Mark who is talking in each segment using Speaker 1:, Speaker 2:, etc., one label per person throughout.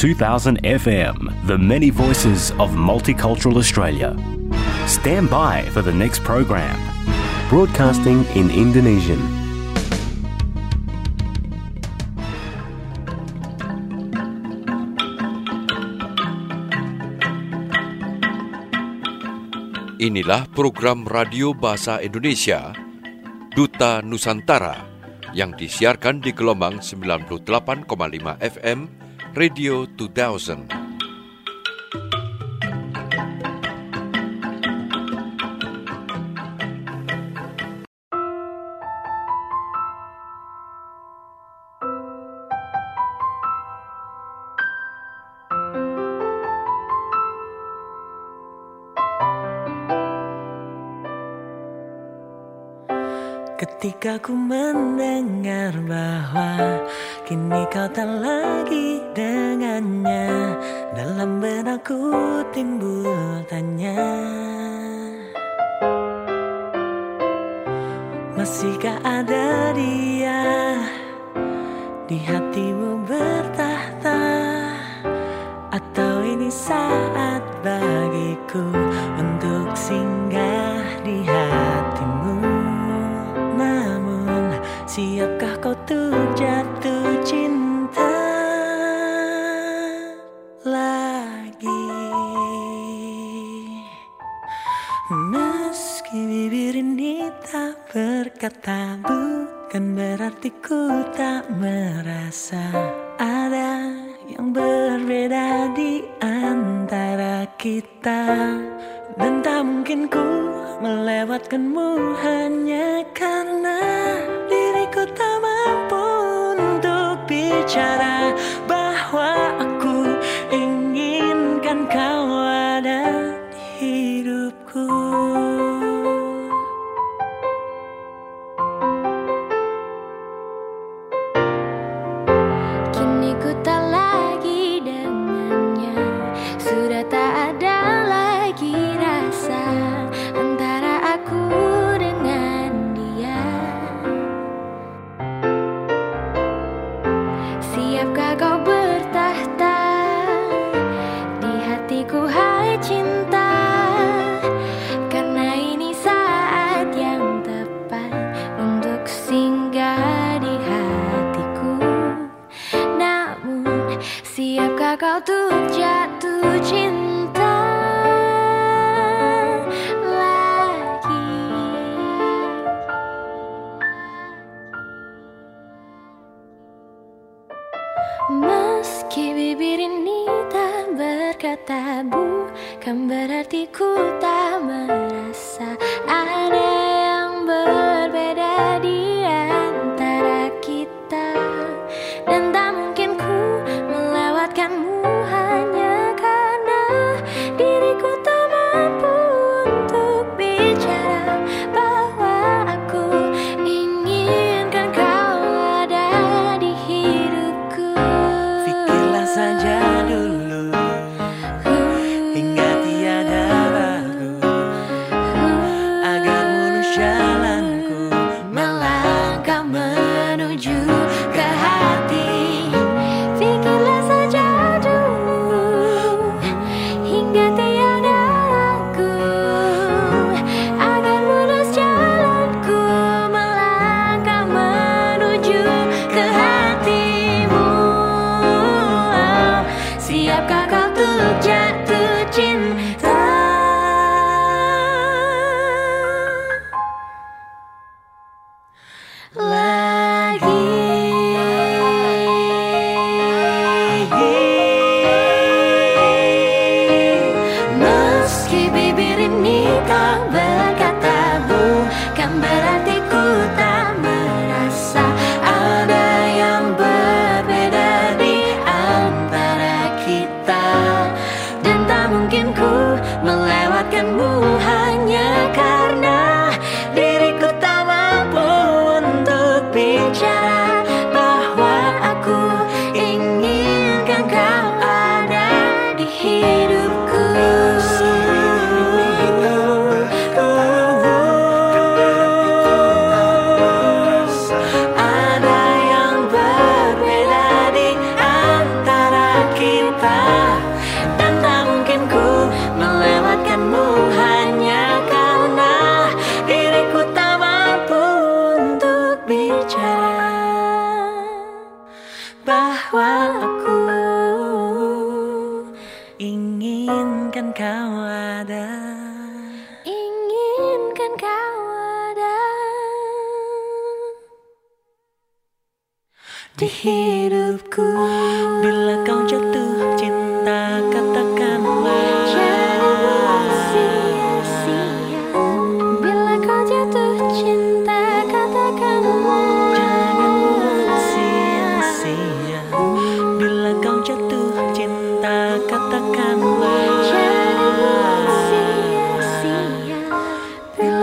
Speaker 1: 2000 FM, the many voices of multicultural Australia. Stand by for the next program.
Speaker 2: Broadcasting in Indonesian.
Speaker 3: Inilah program radio bahasa Indonesia Duta Nusantara yang disiarkan di gelombang 98,5 FM Radio 2000.
Speaker 4: Ketika ku mendengar bahwa Kini kau tak lagi dengannya. Dalam benakku timbul tanya. Masihkah ada dia Di hatimu bertahta? Atau ini saat bagiku Untuk singgah di hatimu? Namun siapkah kau tuh jatuh berkata Bukan berarti ku tak merasa Ada yang berbeda di antara kita. Dan tak mungkin ku melewatkanmu hanya karena Diriku tak mampu untuk bicara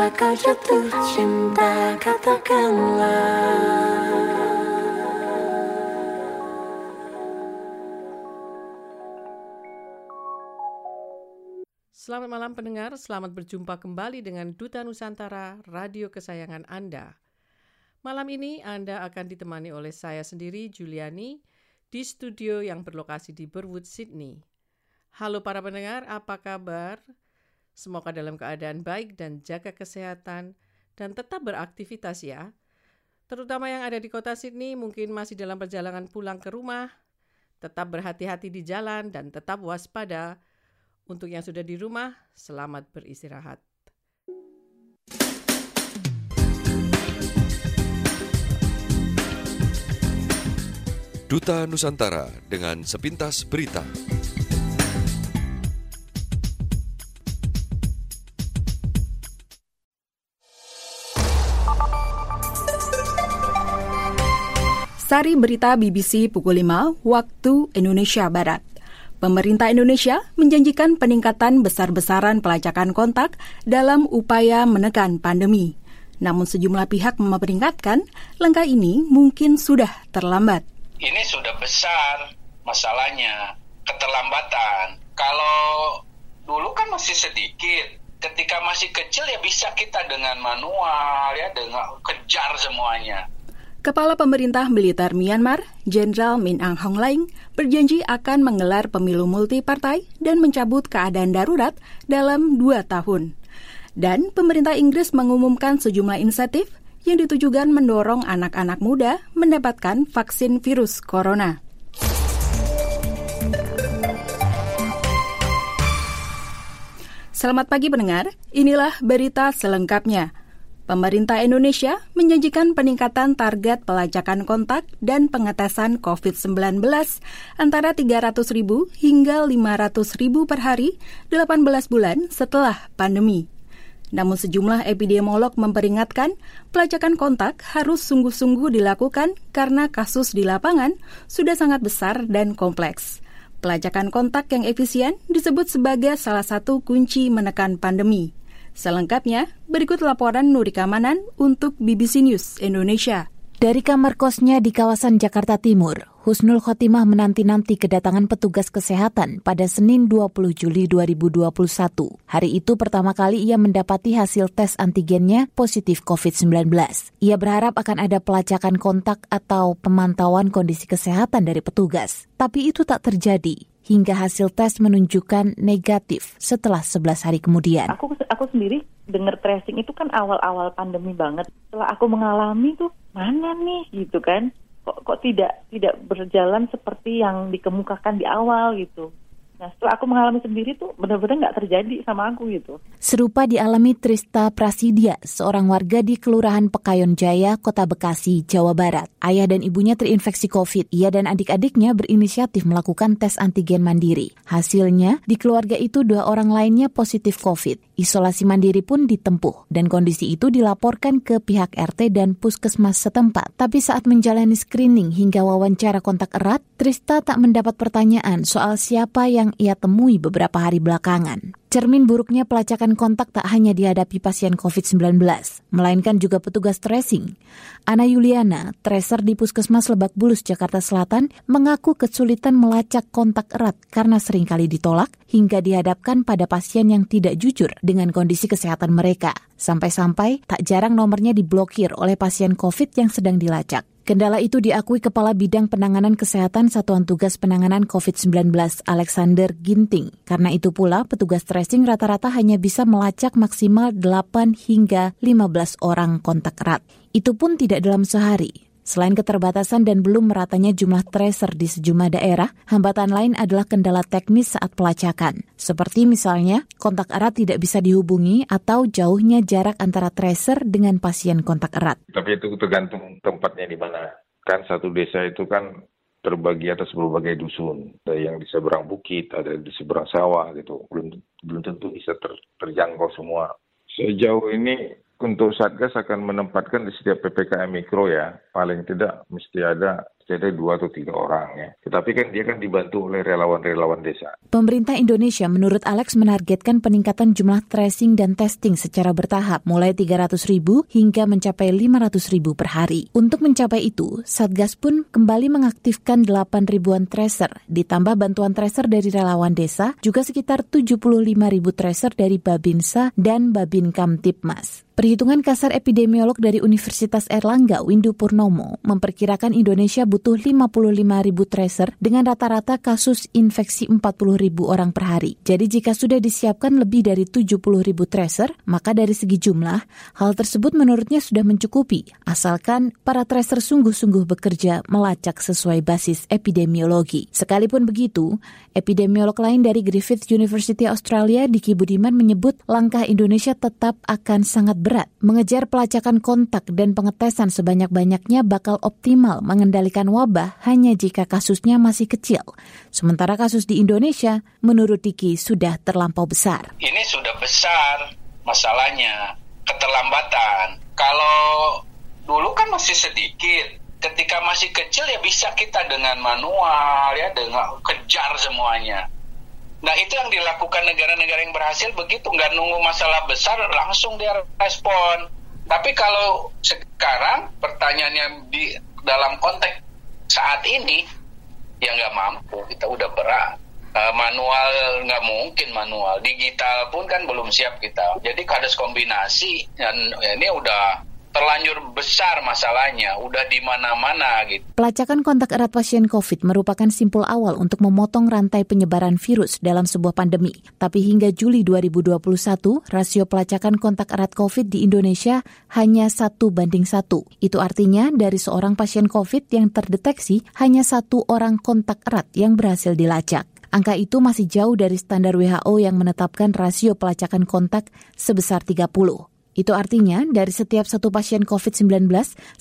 Speaker 5: Jatuh cinta
Speaker 4: katakanlah
Speaker 6: Selamat malam pendengar, selamat berjumpa kembali dengan Duta Nusantara, radio kesayangan Anda. Malam ini Anda akan ditemani oleh saya sendiri, Juliani, di studio yang berlokasi di Burwood, Sydney. Halo para pendengar, apa kabar? Semoga dalam keadaan baik dan jaga kesehatan dan tetap beraktivitas ya. Terutama yang ada di kota Sydney mungkin masih dalam perjalanan pulang ke rumah. Tetap berhati-hati di jalan dan tetap waspada untuk yang sudah di rumah, selamat beristirahat.
Speaker 3: Duta Nusantara dengan sepintas berita.
Speaker 7: Sari berita BBC pukul 5 waktu Indonesia Barat. Pemerintah Indonesia menjanjikan peningkatan besar-besaran pelacakan kontak dalam upaya menekan pandemi. Namun sejumlah pihak memperingatkan langkah ini mungkin sudah terlambat.
Speaker 8: Ini sudah besar masalahnya, keterlambatan. Kalau dulu kan masih sedikit, ketika masih kecil ya bisa kita dengan manual ya dengan kejar semuanya.
Speaker 7: Kepala Pemerintah Militer Myanmar, Jenderal Min Aung Hlaing, berjanji akan menggelar pemilu multipartai dan mencabut keadaan darurat dalam dua tahun. Dan pemerintah Inggris mengumumkan sejumlah insentif yang ditujukan mendorong anak-anak muda mendapatkan vaksin virus corona. Selamat pagi pendengar, inilah berita selengkapnya. Pemerintah Indonesia menjanjikan peningkatan target pelacakan kontak dan pengetesan COVID-19 antara 300 ribu hingga 500 ribu per hari 18 bulan setelah pandemi. Namun sejumlah epidemiolog memperingatkan pelacakan kontak harus sungguh-sungguh dilakukan karena kasus di lapangan sudah sangat besar dan kompleks. Pelacakan kontak yang efisien disebut sebagai salah satu kunci menekan pandemi. Selengkapnya, berikut laporan Nuri Kamanan untuk BBC News Indonesia.
Speaker 9: Dari kamar kosnya di kawasan Jakarta Timur, Husnul Khotimah menanti-nanti kedatangan petugas kesehatan pada Senin 20 Juli 2021. Hari itu pertama kali ia mendapati hasil tes antigennya positif COVID-19. Ia berharap akan ada pelacakan kontak atau pemantauan kondisi kesehatan dari petugas. Tapi itu tak terjadi hingga hasil tes menunjukkan negatif setelah 11 hari kemudian.
Speaker 10: Aku aku sendiri dengar tracing itu kan awal-awal pandemi banget. Setelah aku mengalami tuh mana nih gitu kan? Kok kok tidak tidak berjalan seperti yang dikemukakan di awal gitu. Nah setelah aku mengalami sendiri tuh benar-benar nggak terjadi sama aku gitu.
Speaker 9: Serupa dialami Trista Prasidya, seorang warga di Kelurahan Pekayon Jaya, Kota Bekasi, Jawa Barat. Ayah dan ibunya terinfeksi COVID. Ia dan adik-adiknya berinisiatif melakukan tes antigen mandiri. Hasilnya, di keluarga itu dua orang lainnya positif COVID. Isolasi mandiri pun ditempuh dan kondisi itu dilaporkan ke pihak RT dan puskesmas setempat. Tapi saat menjalani screening hingga wawancara kontak erat, Trista tak mendapat pertanyaan soal siapa yang ia temui beberapa hari belakangan. Cermin buruknya pelacakan kontak tak hanya dihadapi pasien COVID-19, melainkan juga petugas tracing. Ana Yuliana, tracer di Puskesmas Lebak Bulus, Jakarta Selatan, mengaku kesulitan melacak kontak erat karena sering kali ditolak hingga dihadapkan pada pasien yang tidak jujur dengan kondisi kesehatan mereka. Sampai-sampai tak jarang nomornya diblokir oleh pasien COVID yang sedang dilacak. Kendala itu diakui Kepala Bidang Penanganan Kesehatan Satuan Tugas Penanganan COVID-19 Alexander Ginting. Karena itu pula petugas tracing rata-rata hanya bisa melacak maksimal 8 hingga 15 orang kontak erat. Itu pun tidak dalam sehari. Selain keterbatasan dan belum meratanya jumlah tracer di sejumlah daerah, hambatan lain adalah kendala teknis saat pelacakan. Seperti misalnya, kontak erat tidak bisa dihubungi atau jauhnya jarak antara tracer dengan pasien kontak erat.
Speaker 11: Tapi itu tergantung tempatnya di mana. Kan satu desa itu kan terbagi atas berbagai dusun. Ada yang di seberang bukit, ada di seberang sawah gitu. Belum belum tentu bisa ter, terjangkau semua. Sejauh ini untuk Satgas akan menempatkan di setiap PPKM Mikro ya, paling tidak mesti ada jadi dua atau tiga orang ya. Tetapi kan dia kan dibantu oleh relawan-relawan desa.
Speaker 9: Pemerintah Indonesia menurut Alex menargetkan peningkatan jumlah tracing dan testing secara bertahap mulai 300 ribu hingga mencapai 500 ribu per hari. Untuk mencapai itu, Satgas pun kembali mengaktifkan 8 ribuan tracer, ditambah bantuan tracer dari relawan desa, juga sekitar 75 ribu tracer dari Babinsa dan Babin Kamtipmas. Perhitungan kasar epidemiolog dari Universitas Erlangga, Windu Purnomo, memperkirakan Indonesia butuh 55 ribu tracer dengan rata-rata kasus infeksi 40 ribu orang per hari. Jadi jika sudah disiapkan lebih dari 70 ribu tracer, maka dari segi jumlah, hal tersebut menurutnya sudah mencukupi, asalkan para tracer sungguh-sungguh bekerja melacak sesuai basis epidemiologi. Sekalipun begitu, epidemiolog lain dari Griffith University Australia, Diki Budiman menyebut langkah Indonesia tetap akan sangat berat. Mengejar pelacakan kontak dan pengetesan sebanyak-banyaknya bakal optimal mengendalikan wabah hanya jika kasusnya masih kecil. Sementara kasus di Indonesia, menurut Diki, sudah terlampau besar.
Speaker 8: Ini sudah besar masalahnya, keterlambatan. Kalau dulu kan masih sedikit, ketika masih kecil ya bisa kita dengan manual ya dengan kejar semuanya Nah itu yang dilakukan negara-negara yang berhasil begitu nggak nunggu masalah besar langsung dia respon. Tapi kalau sekarang pertanyaannya di dalam konteks saat ini ya nggak mampu kita udah berat. Uh, manual nggak mungkin manual digital pun kan belum siap kita jadi kades kombinasi dan ya ini udah terlanjur besar masalahnya, udah di mana-mana gitu.
Speaker 9: Pelacakan kontak erat pasien COVID merupakan simpul awal untuk memotong rantai penyebaran virus dalam sebuah pandemi. Tapi hingga Juli 2021, rasio pelacakan kontak erat COVID di Indonesia hanya satu banding satu. Itu artinya dari seorang pasien COVID yang terdeteksi hanya satu orang kontak erat yang berhasil dilacak. Angka itu masih jauh dari standar WHO yang menetapkan rasio pelacakan kontak sebesar 30. Itu artinya dari setiap satu pasien COVID-19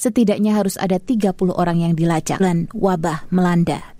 Speaker 9: setidaknya harus ada 30 orang yang dilacak dan wabah melanda.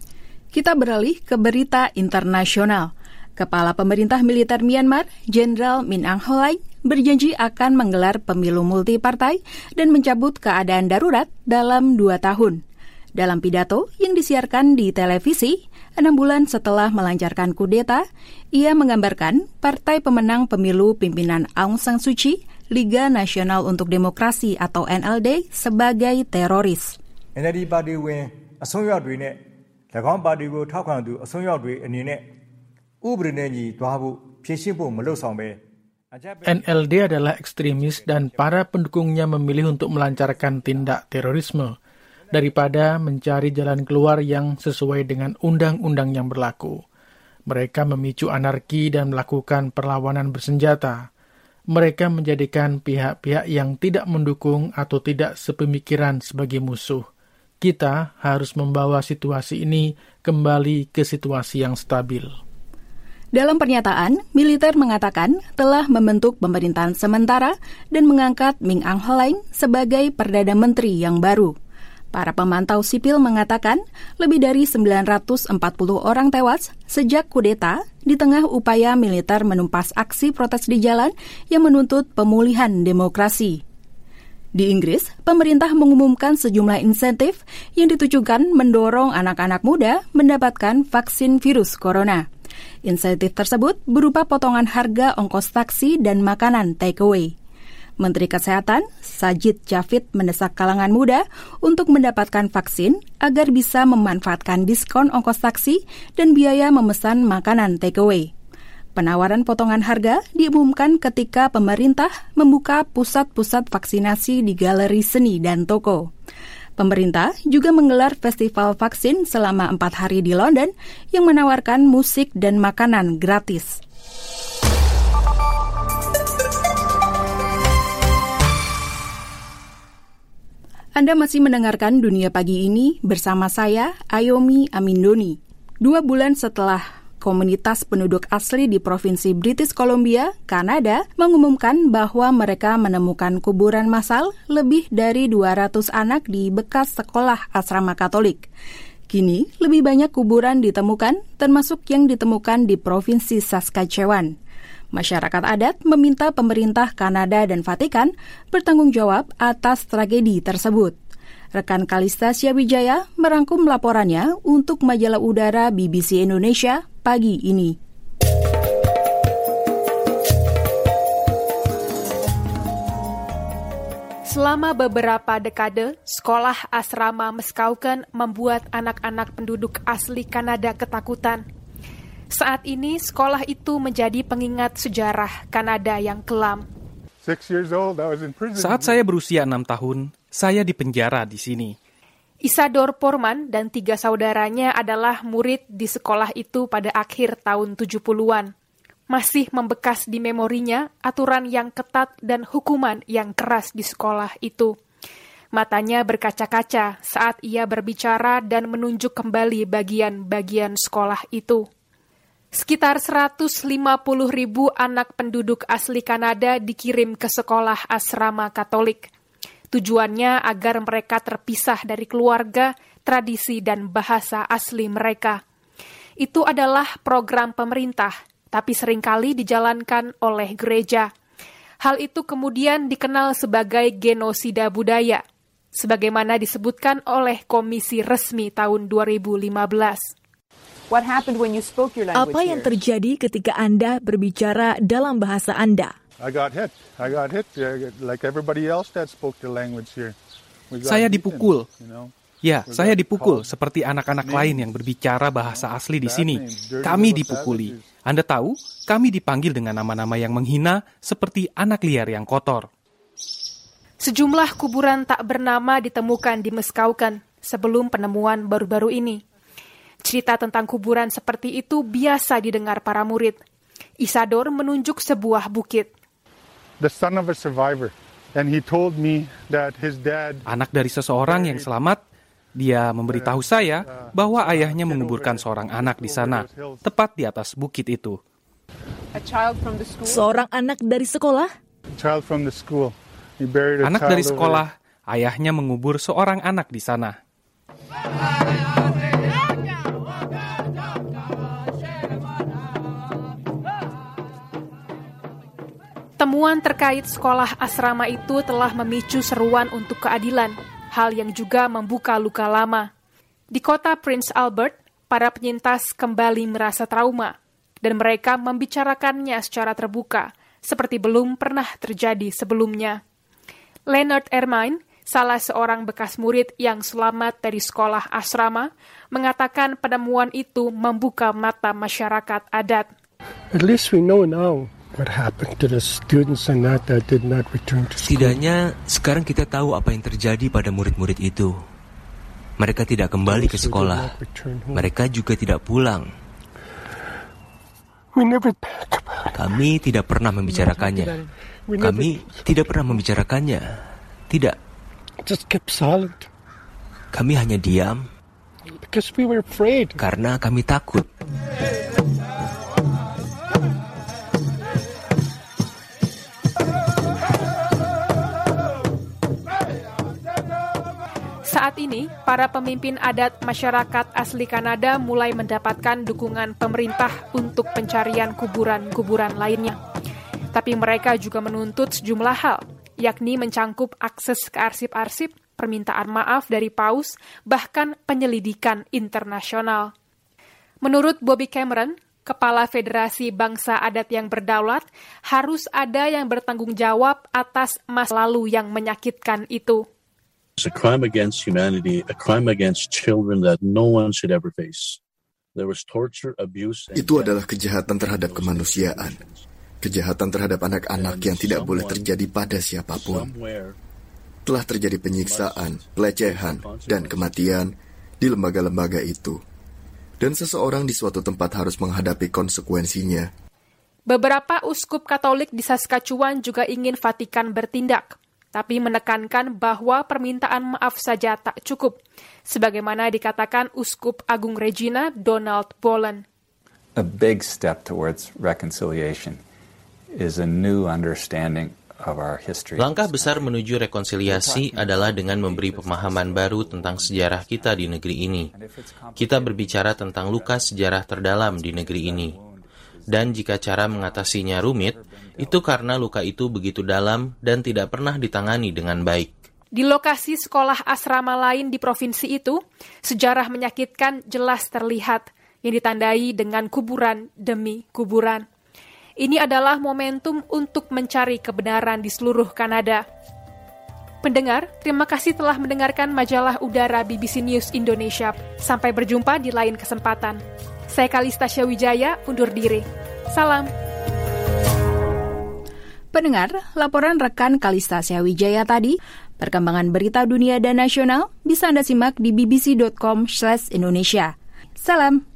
Speaker 7: Kita beralih ke berita internasional. Kepala Pemerintah Militer Myanmar, Jenderal Min Aung Hlaing, berjanji akan menggelar pemilu multipartai dan mencabut keadaan darurat dalam dua tahun. Dalam pidato yang disiarkan di televisi, enam bulan setelah melancarkan kudeta, ia menggambarkan partai pemenang pemilu pimpinan Aung San Suu Kyi Liga Nasional untuk Demokrasi atau NLD sebagai teroris. NLD ပါတီဝင်အစွန်းရောက်တွေနဲ့၎င်းပါတီကိုထောက်ခံသူအစွန်းရောက်တွေအနေနဲ့ဥပဒေနဲ့ညီသွားဖို့ဖြည့်ရှင်းဖို့မလုပ်ဆောင်ပဲ NLD adalah ekstremis dan para pendukungnya memilih untuk melancarkan tindak terorisme daripada mencari jalan keluar yang sesuai dengan undang-undang yang berlaku. Mereka memicu anarki dan melakukan perlawanan bersenjata mereka menjadikan pihak-pihak yang tidak mendukung atau tidak sepemikiran sebagai musuh. Kita harus membawa situasi ini kembali ke situasi yang stabil. Dalam pernyataan, militer mengatakan telah membentuk pemerintahan sementara dan mengangkat Ming Aung Hlaing sebagai Perdana Menteri yang baru. Para pemantau sipil mengatakan lebih dari 940 orang tewas sejak kudeta di tengah upaya militer menumpas aksi protes di jalan yang menuntut pemulihan demokrasi. Di Inggris, pemerintah mengumumkan sejumlah insentif yang ditujukan mendorong anak-anak muda mendapatkan vaksin virus corona. Insentif tersebut berupa potongan harga ongkos taksi dan makanan takeaway. Menteri Kesehatan Sajid Javid mendesak kalangan muda untuk mendapatkan vaksin agar bisa memanfaatkan diskon ongkos taksi dan biaya memesan makanan takeaway. Penawaran potongan harga diumumkan ketika pemerintah membuka pusat-pusat vaksinasi di galeri seni dan toko. Pemerintah juga menggelar festival vaksin selama empat hari di London yang menawarkan musik dan makanan gratis. Anda masih mendengarkan Dunia Pagi ini bersama saya, Ayomi Amindoni. Dua bulan setelah komunitas penduduk asli di Provinsi British Columbia, Kanada, mengumumkan bahwa mereka menemukan kuburan massal lebih dari 200 anak di bekas sekolah asrama Katolik. Kini, lebih banyak kuburan ditemukan, termasuk yang ditemukan di Provinsi Saskatchewan. Masyarakat adat meminta pemerintah Kanada dan Vatikan bertanggung jawab atas tragedi tersebut. Rekan Kalista Wijaya merangkum laporannya untuk majalah udara BBC Indonesia pagi ini.
Speaker 12: Selama beberapa dekade, sekolah asrama Meskauken membuat anak-anak penduduk asli Kanada ketakutan saat ini sekolah itu menjadi pengingat sejarah Kanada yang kelam.
Speaker 13: Saat saya berusia enam tahun, saya dipenjara di sini.
Speaker 12: Isador Porman dan tiga saudaranya adalah murid di sekolah itu pada akhir tahun 70-an. Masih membekas di memorinya aturan yang ketat dan hukuman yang keras di sekolah itu. Matanya berkaca-kaca saat ia berbicara dan menunjuk kembali bagian-bagian sekolah itu. Sekitar 150 ribu anak penduduk asli Kanada dikirim ke sekolah asrama Katolik. Tujuannya agar mereka terpisah dari keluarga, tradisi, dan bahasa asli mereka. Itu adalah program pemerintah, tapi sering kali dijalankan oleh gereja. Hal itu kemudian dikenal sebagai genosida budaya, sebagaimana disebutkan oleh Komisi Resmi tahun 2015.
Speaker 14: Apa yang terjadi ketika Anda berbicara dalam bahasa Anda?
Speaker 13: Saya dipukul. Ya, saya dipukul seperti anak-anak lain yang berbicara bahasa asli di sini. Kami dipukuli. Anda tahu, kami dipanggil dengan nama-nama yang menghina seperti anak liar yang kotor.
Speaker 12: Sejumlah kuburan tak bernama ditemukan di Meskaukan sebelum penemuan baru-baru ini. Cerita tentang kuburan seperti itu biasa didengar para murid. Isador menunjuk sebuah bukit.
Speaker 15: The son of a survivor. And he told me that his dad
Speaker 13: Anak dari seseorang yang selamat, dia memberitahu saya bahwa ayahnya menguburkan seorang anak di sana, tepat di atas bukit itu.
Speaker 14: Seorang anak dari sekolah?
Speaker 13: Anak dari sekolah, ayahnya mengubur seorang anak di sana.
Speaker 12: Temuan terkait sekolah asrama itu telah memicu seruan untuk keadilan, hal yang juga membuka luka lama. Di kota Prince Albert, para penyintas kembali merasa trauma, dan mereka membicarakannya secara terbuka, seperti belum pernah terjadi sebelumnya. Leonard Ermine, salah seorang bekas murid yang selamat dari sekolah asrama, mengatakan penemuan itu membuka mata masyarakat adat.
Speaker 16: At least we know now
Speaker 17: Setidaknya sekarang kita tahu apa yang terjadi pada murid-murid itu. Mereka tidak kembali ke sekolah. Mereka juga tidak pulang. Kami tidak pernah membicarakannya. Kami tidak pernah membicarakannya. Tidak. Kami hanya diam karena kami takut.
Speaker 12: Saat ini, para pemimpin adat masyarakat asli Kanada mulai mendapatkan dukungan pemerintah untuk pencarian kuburan-kuburan lainnya. Tapi mereka juga menuntut sejumlah hal, yakni mencangkup akses ke arsip-arsip, permintaan maaf dari paus, bahkan penyelidikan internasional. Menurut Bobby Cameron, Kepala Federasi Bangsa Adat yang Berdaulat, harus ada yang bertanggung jawab atas masa lalu yang menyakitkan itu.
Speaker 18: It's a crime against humanity, a crime against children that no one should ever face. There was torture, abuse, and
Speaker 19: Itu adalah kejahatan terhadap kemanusiaan. Kejahatan terhadap anak-anak yang tidak boleh terjadi pada siapa pun. Telah terjadi penyiksaan, pelecehan, dan kematian di lembaga-lembaga itu. Dan seseorang di suatu tempat harus menghadapi konsekuensinya.
Speaker 12: Beberapa uskup Katolik di Saskatchewan juga ingin Vatikan bertindak tapi menekankan bahwa permintaan maaf saja tak cukup, sebagaimana dikatakan Uskup Agung Regina Donald Bollen.
Speaker 20: A big step towards reconciliation is a new understanding
Speaker 21: Langkah besar menuju rekonsiliasi adalah dengan memberi pemahaman baru tentang sejarah kita di negeri ini. Kita berbicara tentang luka sejarah terdalam di negeri ini. Dan jika cara mengatasinya rumit, itu karena luka itu begitu dalam dan tidak pernah ditangani dengan baik.
Speaker 12: Di lokasi sekolah asrama lain di provinsi itu, sejarah menyakitkan jelas terlihat yang ditandai dengan kuburan demi kuburan. Ini adalah momentum untuk mencari kebenaran di seluruh Kanada. Pendengar, terima kasih telah mendengarkan majalah udara BBC News Indonesia. Sampai berjumpa di lain kesempatan. Saya Kalista Wijaya, undur diri. Salam.
Speaker 7: Pendengar, laporan rekan Kalista Wijaya tadi, perkembangan berita dunia dan nasional bisa Anda simak di bbc.com/indonesia. Salam.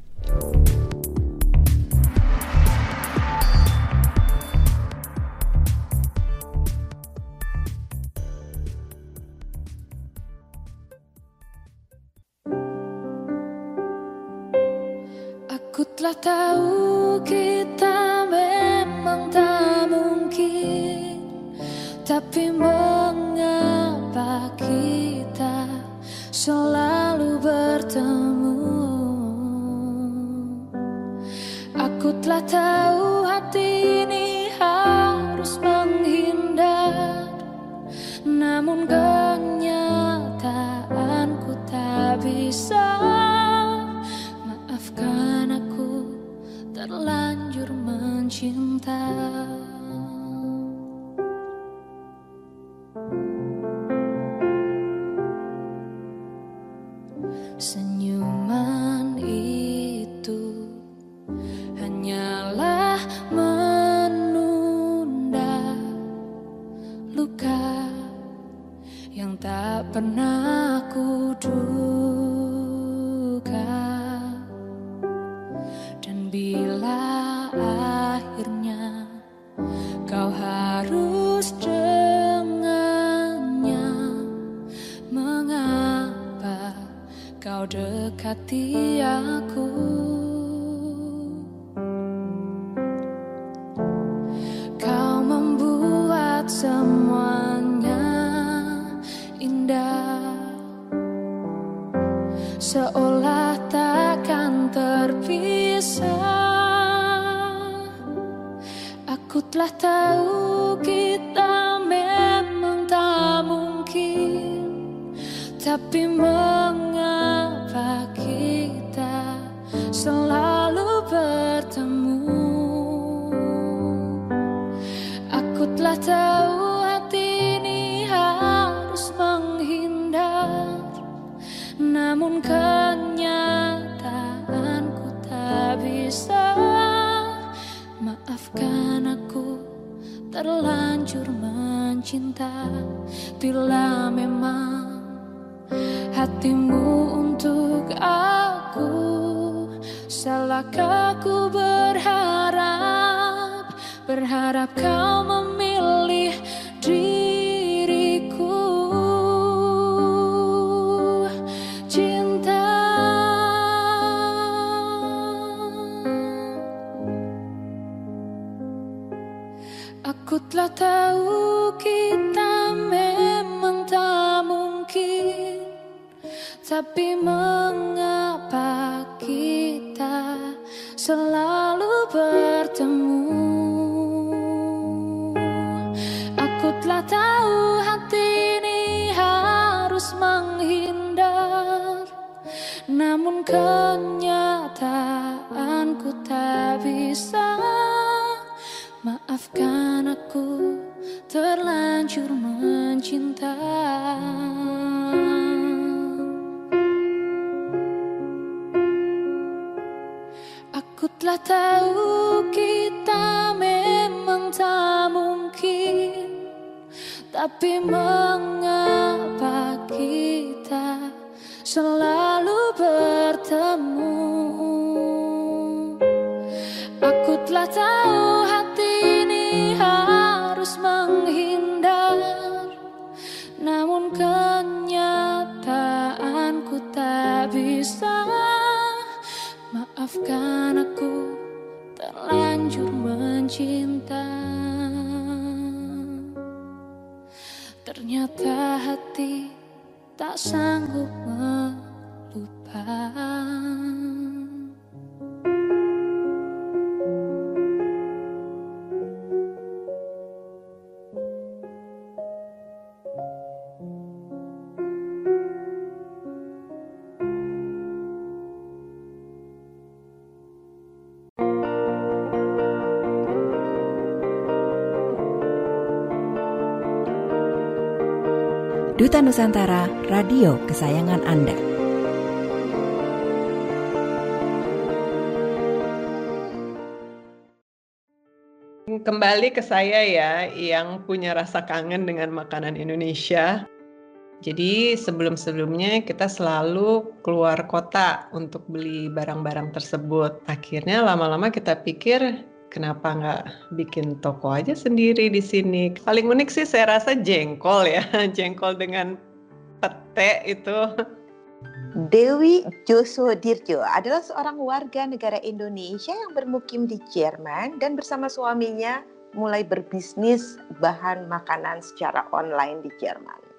Speaker 5: Ku telah tahu kita memang tak Tapi mengapa kita selalu bertemu? Aku telah tahu hati ini harus menghindar. Namun kenyataanku tak bisa. Terlanjur mencinta Namun kenyataanku tak bisa. Maafkan aku terlanjur mencinta. Bila memang hatimu untuk aku Salahkah ku berharap? Berharap kau memilih tahu kita memang tak mungkin Tapi mengapa kita selalu bertemu? Aku telah tahu hati ini harus menghindar Namun kenyataanku tak bisa Maafkan aku terlanjur mencinta. Telah tahu kita memang tak mungkin Tapi mengapa kita selalu bertemu? Aku telah tahu menghindar Namun kenyataanku tak bisa. Maafkan aku terlanjur mencinta. Ternyata hati tak sanggup melupakan.
Speaker 14: Duta Nusantara, radio kesayangan Anda.
Speaker 6: Kembali ke saya ya, yang punya rasa kangen dengan makanan Indonesia. Jadi sebelum-sebelumnya kita selalu keluar kota untuk beli barang-barang tersebut. Akhirnya lama-lama kita pikir kenapa nggak bikin toko aja sendiri di sini? Paling unik sih saya rasa jengkol ya, jengkol dengan pete itu.
Speaker 22: Dewi Joso Dirjo adalah seorang warga negara Indonesia yang bermukim di Jerman dan bersama suaminya mulai berbisnis bahan makanan secara online di Jerman.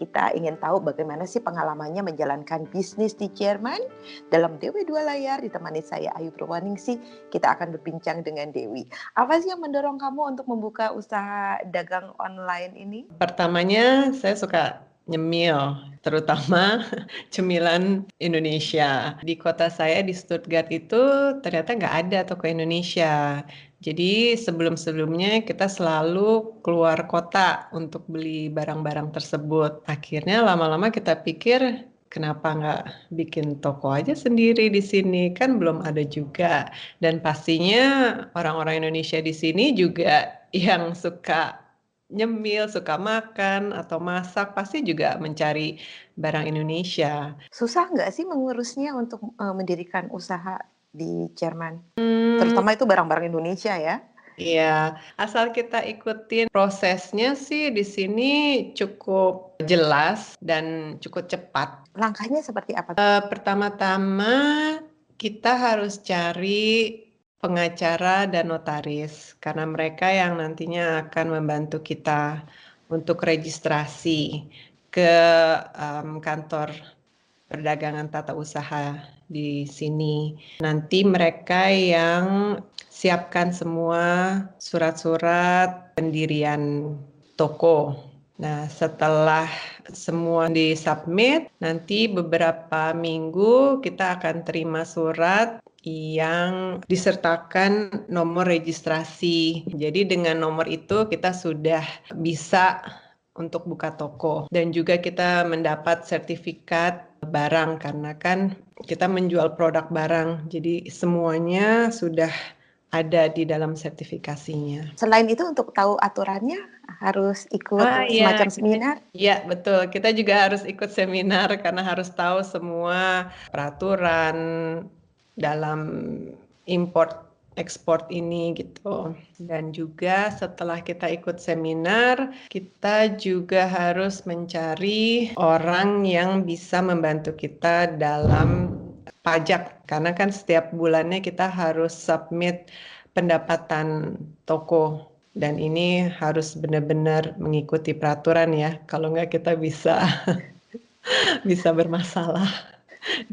Speaker 22: Kita ingin tahu bagaimana sih pengalamannya menjalankan bisnis di Jerman. Dalam Dewi Dua Layar ditemani saya Ayu Purwaningsih, kita akan berbincang dengan Dewi. Apa sih yang mendorong kamu untuk membuka usaha dagang online ini?
Speaker 6: Pertamanya saya suka nyemil, terutama cemilan Indonesia. Di kota saya di Stuttgart itu ternyata nggak ada toko Indonesia. Jadi sebelum-sebelumnya kita selalu keluar kota untuk beli barang-barang tersebut. Akhirnya lama-lama kita pikir kenapa nggak bikin toko aja sendiri di sini kan belum ada juga. Dan pastinya orang-orang Indonesia di sini juga yang suka nyemil, suka makan atau masak pasti juga mencari barang Indonesia.
Speaker 22: Susah nggak sih mengurusnya untuk uh, mendirikan usaha di Jerman? Hmm. Terutama itu barang-barang Indonesia ya.
Speaker 6: Iya, asal kita ikutin prosesnya sih di sini cukup jelas dan cukup cepat.
Speaker 22: Langkahnya seperti apa?
Speaker 6: Uh, pertama-tama kita harus cari pengacara dan notaris karena mereka yang nantinya akan membantu kita untuk registrasi ke um, kantor perdagangan tata usaha di sini. Nanti mereka yang siapkan semua surat-surat pendirian toko. Nah, setelah semua disubmit, nanti beberapa minggu kita akan terima surat yang disertakan nomor registrasi. Jadi dengan nomor itu kita sudah bisa untuk buka toko dan juga kita mendapat sertifikat barang karena kan kita menjual produk barang. Jadi semuanya sudah ada di dalam sertifikasinya.
Speaker 22: Selain itu untuk tahu aturannya harus ikut ah, iya. semacam iya. seminar?
Speaker 6: Iya, betul. Kita juga harus ikut seminar karena harus tahu semua peraturan dalam import ekspor ini gitu. Dan juga setelah kita ikut seminar, kita juga harus mencari orang yang bisa membantu kita dalam pajak karena kan setiap bulannya kita harus submit pendapatan toko dan ini harus benar-benar mengikuti peraturan ya. Kalau nggak kita bisa bisa bermasalah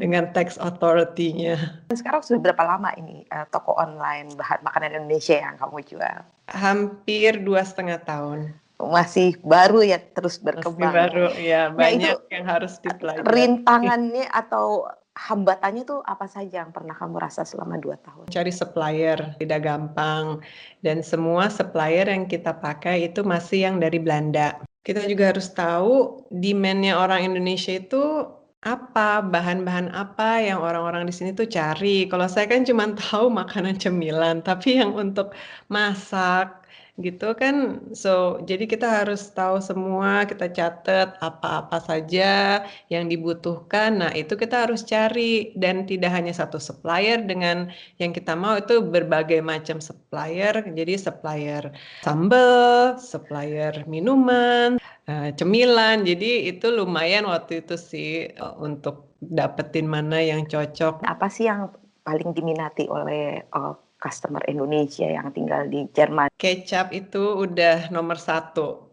Speaker 6: dengan tax authority-nya.
Speaker 22: Sekarang sudah berapa lama ini uh, toko online bahan makanan Indonesia yang kamu jual?
Speaker 6: Hampir dua setengah tahun.
Speaker 22: Masih baru ya terus berkembang.
Speaker 6: Masih baru ya banyak nah, yang harus dipelajari.
Speaker 22: Rintangannya atau hambatannya tuh apa saja yang pernah kamu rasa selama dua tahun?
Speaker 6: Cari supplier tidak gampang dan semua supplier yang kita pakai itu masih yang dari Belanda. Kita juga harus tahu demandnya orang Indonesia itu apa, bahan-bahan apa yang orang-orang di sini tuh cari. Kalau saya kan cuma tahu makanan cemilan, tapi yang untuk masak gitu kan. So jadi kita harus tahu semua kita catat apa-apa saja yang dibutuhkan. Nah itu kita harus cari. Dan tidak hanya satu supplier dengan yang kita mau itu berbagai macam supplier. Jadi supplier sambal supplier minuman uh, cemilan. Jadi itu lumayan waktu itu sih uh, untuk dapetin mana yang cocok.
Speaker 22: Apa sih yang paling diminati oleh uh, customer Indonesia yang tinggal di Jerman?
Speaker 6: Kecap itu udah nomor satu.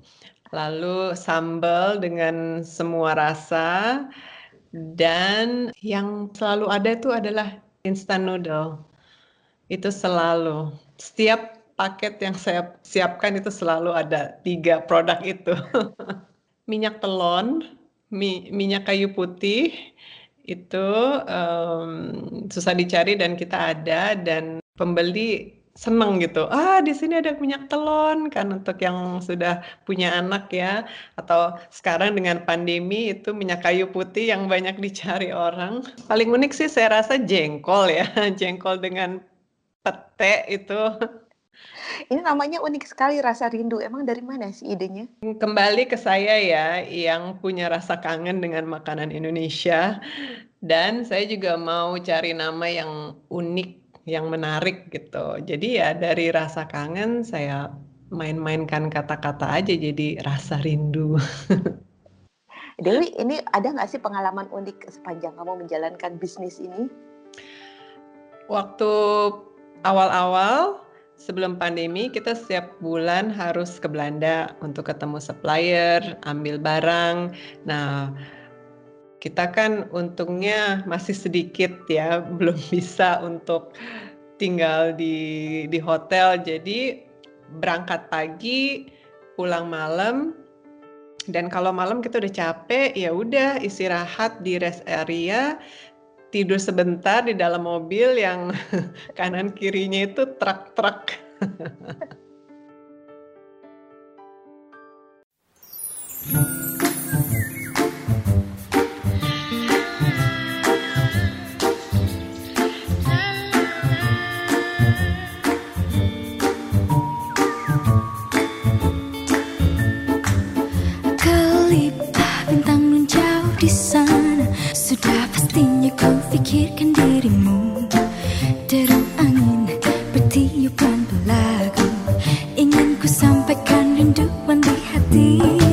Speaker 6: Lalu sambal dengan semua rasa dan yang selalu ada itu adalah instant noodle. Itu selalu setiap paket yang saya siapkan itu selalu ada tiga produk itu. Minyak telon, mi minyak kayu putih, itu um, susah dicari dan kita ada dan pembeli seneng gitu. Ah, di sini ada minyak telon kan untuk yang sudah punya anak ya atau sekarang dengan pandemi itu minyak kayu putih yang banyak dicari orang. Paling unik sih saya rasa jengkol ya. Jengkol dengan pete itu
Speaker 22: ini namanya unik sekali rasa rindu. Emang dari mana sih idenya?
Speaker 6: Kembali ke saya ya, yang punya rasa kangen dengan makanan Indonesia. Dan saya juga mau cari nama yang unik, yang menarik gitu. Jadi ya dari rasa kangen saya main-mainkan kata-kata aja jadi rasa rindu.
Speaker 22: Dewi, ini ada nggak sih pengalaman unik sepanjang kamu menjalankan bisnis ini?
Speaker 6: Waktu awal-awal sebelum pandemi kita setiap bulan harus ke Belanda untuk ketemu supplier, ambil barang. Nah, kita kan untungnya masih sedikit ya, belum bisa untuk tinggal di di hotel. Jadi berangkat pagi, pulang malam. Dan kalau malam kita udah capek, ya udah istirahat di rest area tidur sebentar di dalam mobil yang kanan kirinya itu truk-truk.
Speaker 4: Kelipah di sana. Sudah pastinya ku pikirkan dirimu. Deru angin bertiupan belagu Ingin ku sampaikan rinduan di hati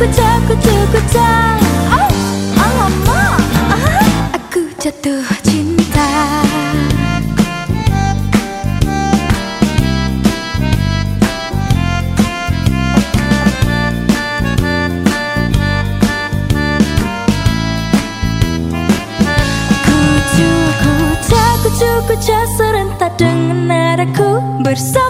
Speaker 4: Kucu, kucu, kucu, kucu Oh, alamak ah, Aku jatuh cinta Kucu, kuca, kucu, kuca serentak dengan nadaku Bersama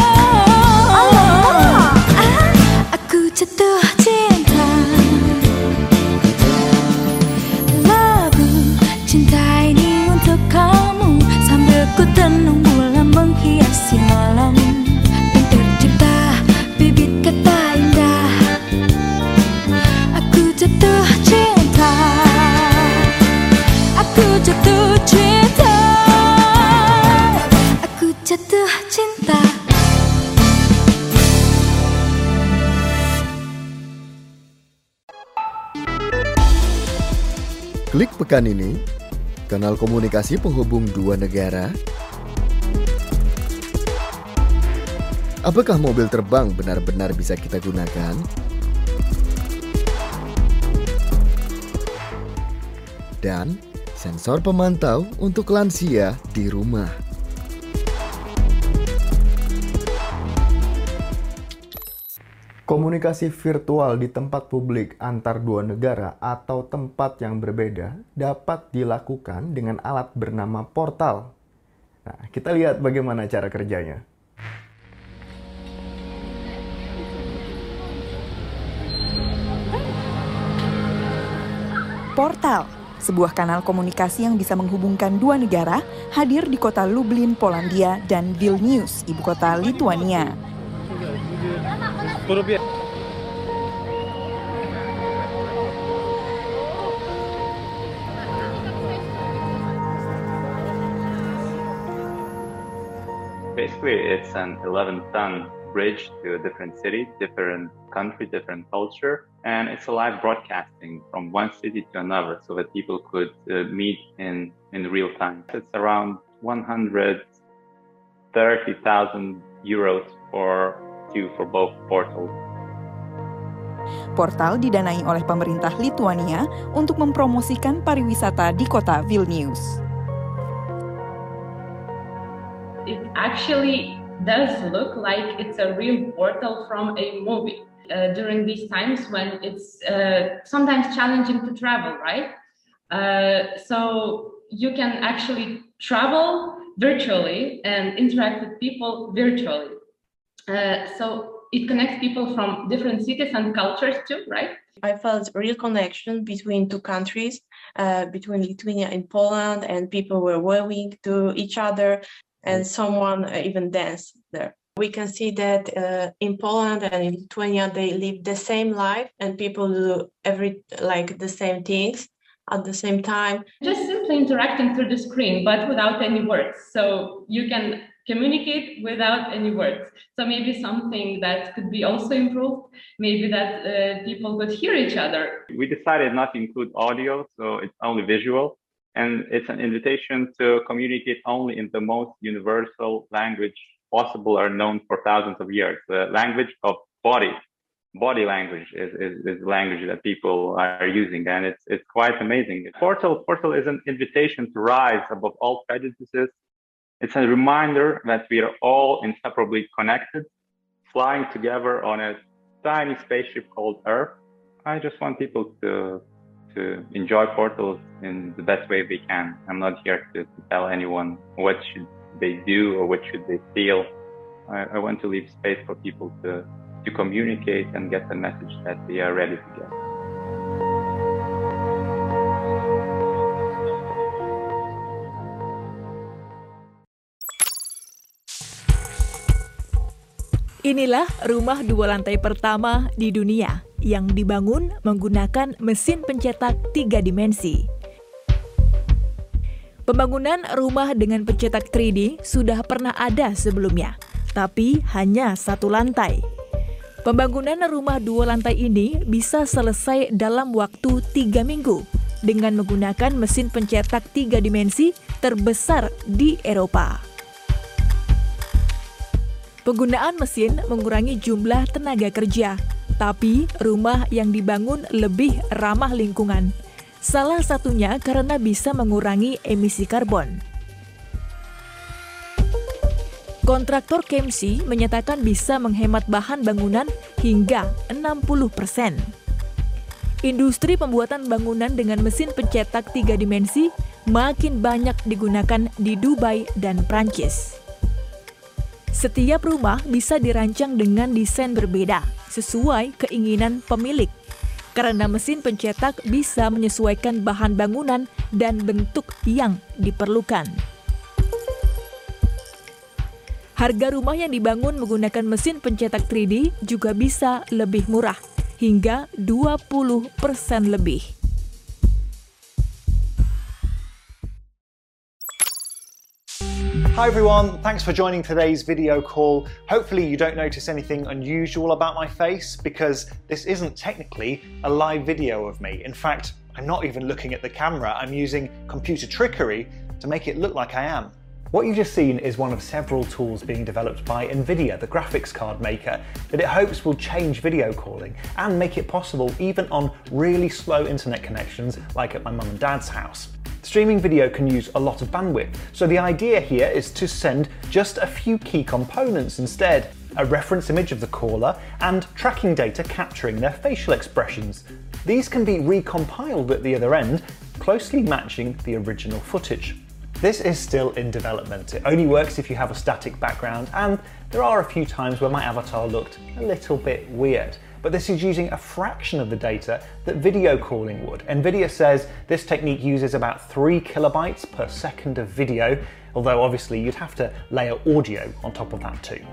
Speaker 19: pekan ini, kanal komunikasi penghubung dua negara Apakah mobil terbang benar-benar bisa kita gunakan? Dan sensor pemantau untuk lansia di rumah. Komunikasi virtual di tempat publik antar dua negara atau tempat yang berbeda dapat dilakukan dengan alat bernama portal. Nah, kita lihat bagaimana cara kerjanya.
Speaker 14: Portal, sebuah kanal komunikasi yang bisa menghubungkan dua negara, hadir di kota Lublin, Polandia, dan Vilnius, ibu kota Lituania.
Speaker 23: Basically, it's an 11 ton bridge to a different city, different country, different culture. And it's a live broadcasting from one city to another so that people could uh, meet in, in real time. It's around 130,000 euros for two for both portals.
Speaker 14: Portal didanai oleh pemerintah Lituania untuk mempromosikan pariwisata di kota Vilnius.
Speaker 24: It actually does look like it's a real portal from a movie. Uh, during these times when it's uh, sometimes challenging to travel, right? Uh, so you can actually travel virtually and interact with people virtually. Uh, so it connects people from different cities and cultures too, right?
Speaker 25: I felt real connection between two countries, uh, between Lithuania and Poland, and people were waving to each other, and someone even danced there. We can see that uh, in Poland and in Lithuania they live the same life, and people do every like the same things at the same time.
Speaker 24: Just simply interacting through the screen, but without any words. So you can communicate without any words. So maybe something that could be also improved, maybe that uh, people could hear each other.
Speaker 23: We decided not to include audio, so it's only visual. And it's an invitation to communicate only in the most universal language possible or known for thousands of years. The language of body. Body language is, is, is language that people are using, and it's it's quite amazing. Portal Portal is an invitation to rise above all prejudices. It's a reminder that we are all inseparably connected, flying together on a tiny spaceship called Earth. I just want people to to enjoy portals in the best way they can. I'm not here to, to tell anyone what should they do or what should they feel. I, I want to leave space for people to, to communicate and get the message that they are ready to get.
Speaker 14: Inilah rumah dua lantai pertama di dunia yang dibangun menggunakan mesin pencetak tiga dimensi. Pembangunan rumah dengan pencetak 3D sudah pernah ada sebelumnya, tapi hanya satu lantai. Pembangunan rumah dua lantai ini bisa selesai dalam waktu tiga minggu dengan menggunakan mesin pencetak tiga dimensi terbesar di Eropa. Penggunaan mesin mengurangi jumlah tenaga kerja, tapi rumah yang dibangun lebih ramah lingkungan. Salah satunya karena bisa mengurangi emisi karbon. Kontraktor KMC menyatakan bisa menghemat bahan bangunan hingga 60 persen. Industri pembuatan bangunan dengan mesin pencetak tiga dimensi makin banyak digunakan di Dubai dan Prancis. Setiap rumah bisa dirancang dengan desain berbeda sesuai keinginan pemilik. Karena mesin pencetak bisa menyesuaikan bahan bangunan dan bentuk yang diperlukan. Harga rumah yang dibangun menggunakan mesin pencetak 3D juga bisa lebih murah, hingga 20% lebih.
Speaker 26: Hi everyone, thanks for joining today's video call. Hopefully you don't notice anything unusual about my face because this isn't technically a live video of me. In fact, I'm not even looking at the camera, I'm using computer trickery to make it look like I am. What you've just seen is one of several tools being developed by Nvidia, the graphics card maker, that it hopes will change video calling and make it possible even on really slow internet connections like at my mum and dad's house. Streaming video can use a lot of bandwidth, so the idea here is to send just a few key components instead a reference image of the caller and tracking data capturing their facial expressions. These can be recompiled at the other end, closely matching the original footage. This is still in development. It only works if you have a static background, and there are a few times where my avatar looked a little bit weird. But this is using a fraction of the data that video calling would. NVIDIA says this technique uses about 3 kilobytes per second of video, although obviously you'd have to layer audio on top of that too.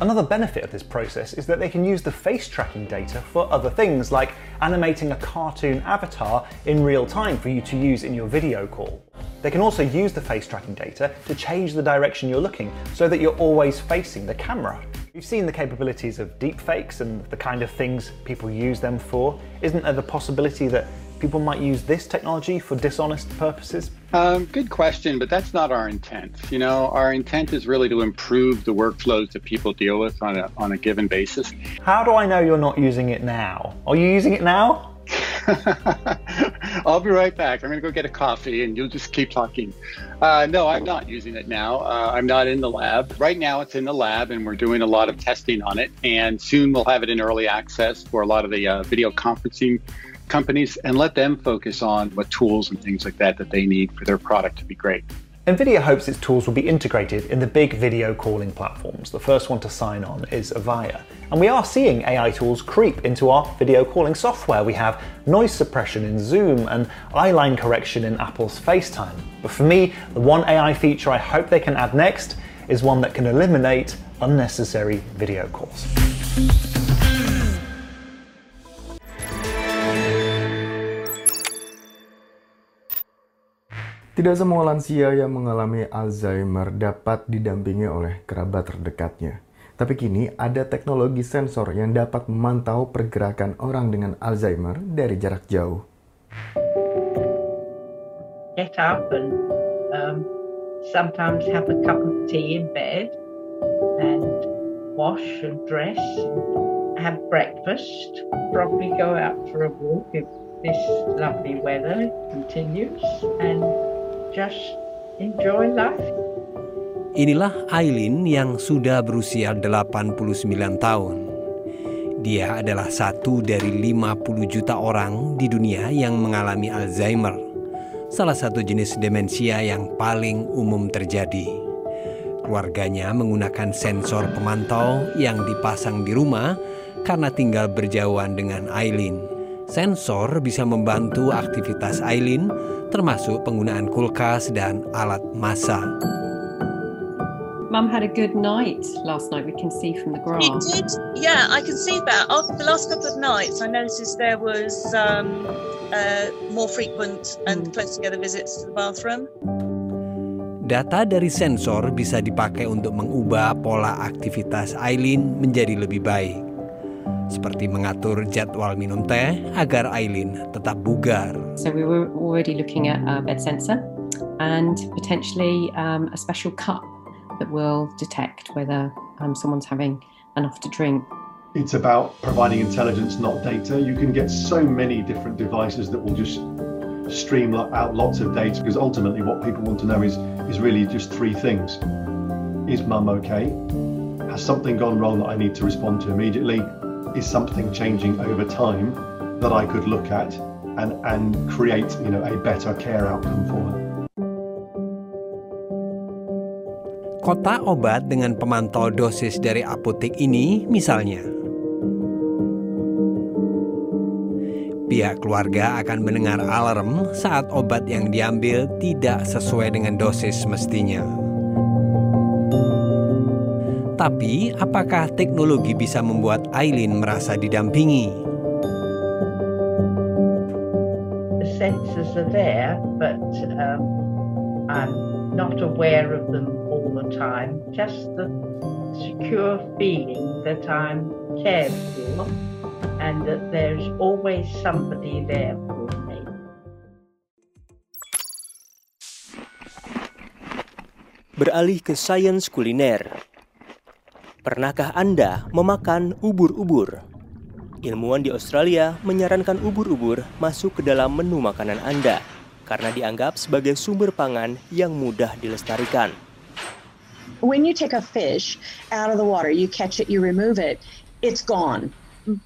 Speaker 26: Another benefit of this process is that they can use the face tracking data for other things, like animating a cartoon avatar in real time for you to use in your video call. They can also use the face tracking data to change the direction you're looking so that you're always facing the camera. We've seen the capabilities of deepfakes and the kind of things people use them for. Isn't there the possibility that people might use this technology for dishonest purposes?
Speaker 27: Um, good question, but that's not our intent. You know, our intent is really to improve the workflows that people deal with on a, on a given basis.
Speaker 26: How do I know you're not using it now? Are you using it now?
Speaker 27: I'll be right back. I'm going to go get a coffee and you'll just keep talking. Uh, no, I'm not using it now. Uh, I'm not in the lab. Right now, it's in the lab and we're doing a lot of testing on it. And soon we'll have it in early access for a lot of the uh, video conferencing companies and let them focus on what tools and things like that that they need for their product to be great.
Speaker 26: NVIDIA hopes its tools will be integrated in the big video calling platforms. The first one to sign on is Avaya. And we are seeing AI tools creep into our video calling software. We have noise suppression in Zoom and eyeline correction in Apple's FaceTime. But for me, the one AI feature I hope they can add next is one that can eliminate unnecessary video calls.
Speaker 28: Tidak semua lansia yang mengalami Alzheimer dapat didampingi oleh kerabat terdekatnya. Tapi kini ada teknologi sensor yang dapat memantau pergerakan orang dengan Alzheimer dari jarak jauh.
Speaker 29: Get up and um, sometimes have a cup of tea in bed and wash and dress, have breakfast, probably go out for a walk if this lovely weather continues and just enjoy life.
Speaker 30: Inilah Aileen yang sudah berusia 89 tahun. Dia adalah satu dari 50 juta orang di dunia yang mengalami Alzheimer, salah satu jenis demensia yang paling umum terjadi. Keluarganya menggunakan sensor pemantau yang dipasang di rumah karena tinggal berjauhan dengan Aileen. Sensor bisa membantu aktivitas Aileen termasuk penggunaan kulkas dan alat masak.
Speaker 31: Mum had a good night last night. We can see from the grass.
Speaker 32: It did, yeah. I can see that. After the last couple of nights, I noticed there was um, uh, more frequent and hmm. close together visits to the bathroom.
Speaker 30: Data dari sensor bisa dipakai untuk mengubah pola aktivitas Aileen menjadi lebih baik seperti mengatur jadwal minum teh agar Aileen tetap bugar.
Speaker 31: So we were already looking at a bed sensor and potentially um, a special cup that will detect whether um, someone's having enough to drink.
Speaker 33: It's about providing intelligence, not data. You can get so many different devices that will just stream out lots of data because ultimately what people want to know is, is really just three things. Is mum okay? Has something gone wrong that I need to respond to immediately? Is something changing over time that I could look at and, and create you know, a better care outcome for her.
Speaker 30: Kota obat dengan pemantau dosis dari apotek ini misalnya. Pihak keluarga akan mendengar alarm saat obat yang diambil tidak sesuai dengan dosis mestinya. Tapi, apakah teknologi bisa membuat Aileen merasa didampingi?
Speaker 29: The sensors are there, but um, I'm not aware of them all the time. Just the secure feeling that I'm cared for and that there's always somebody there for me. beralih ke sains kuliner. Pernahkah Anda memakan ubur-ubur? Ilmuwan di Australia menyarankan ubur-ubur masuk ke dalam menu makanan Anda karena dianggap sebagai sumber pangan yang mudah dilestarikan.
Speaker 34: When you take a fish out of the water, you catch it, you remove it, it's gone.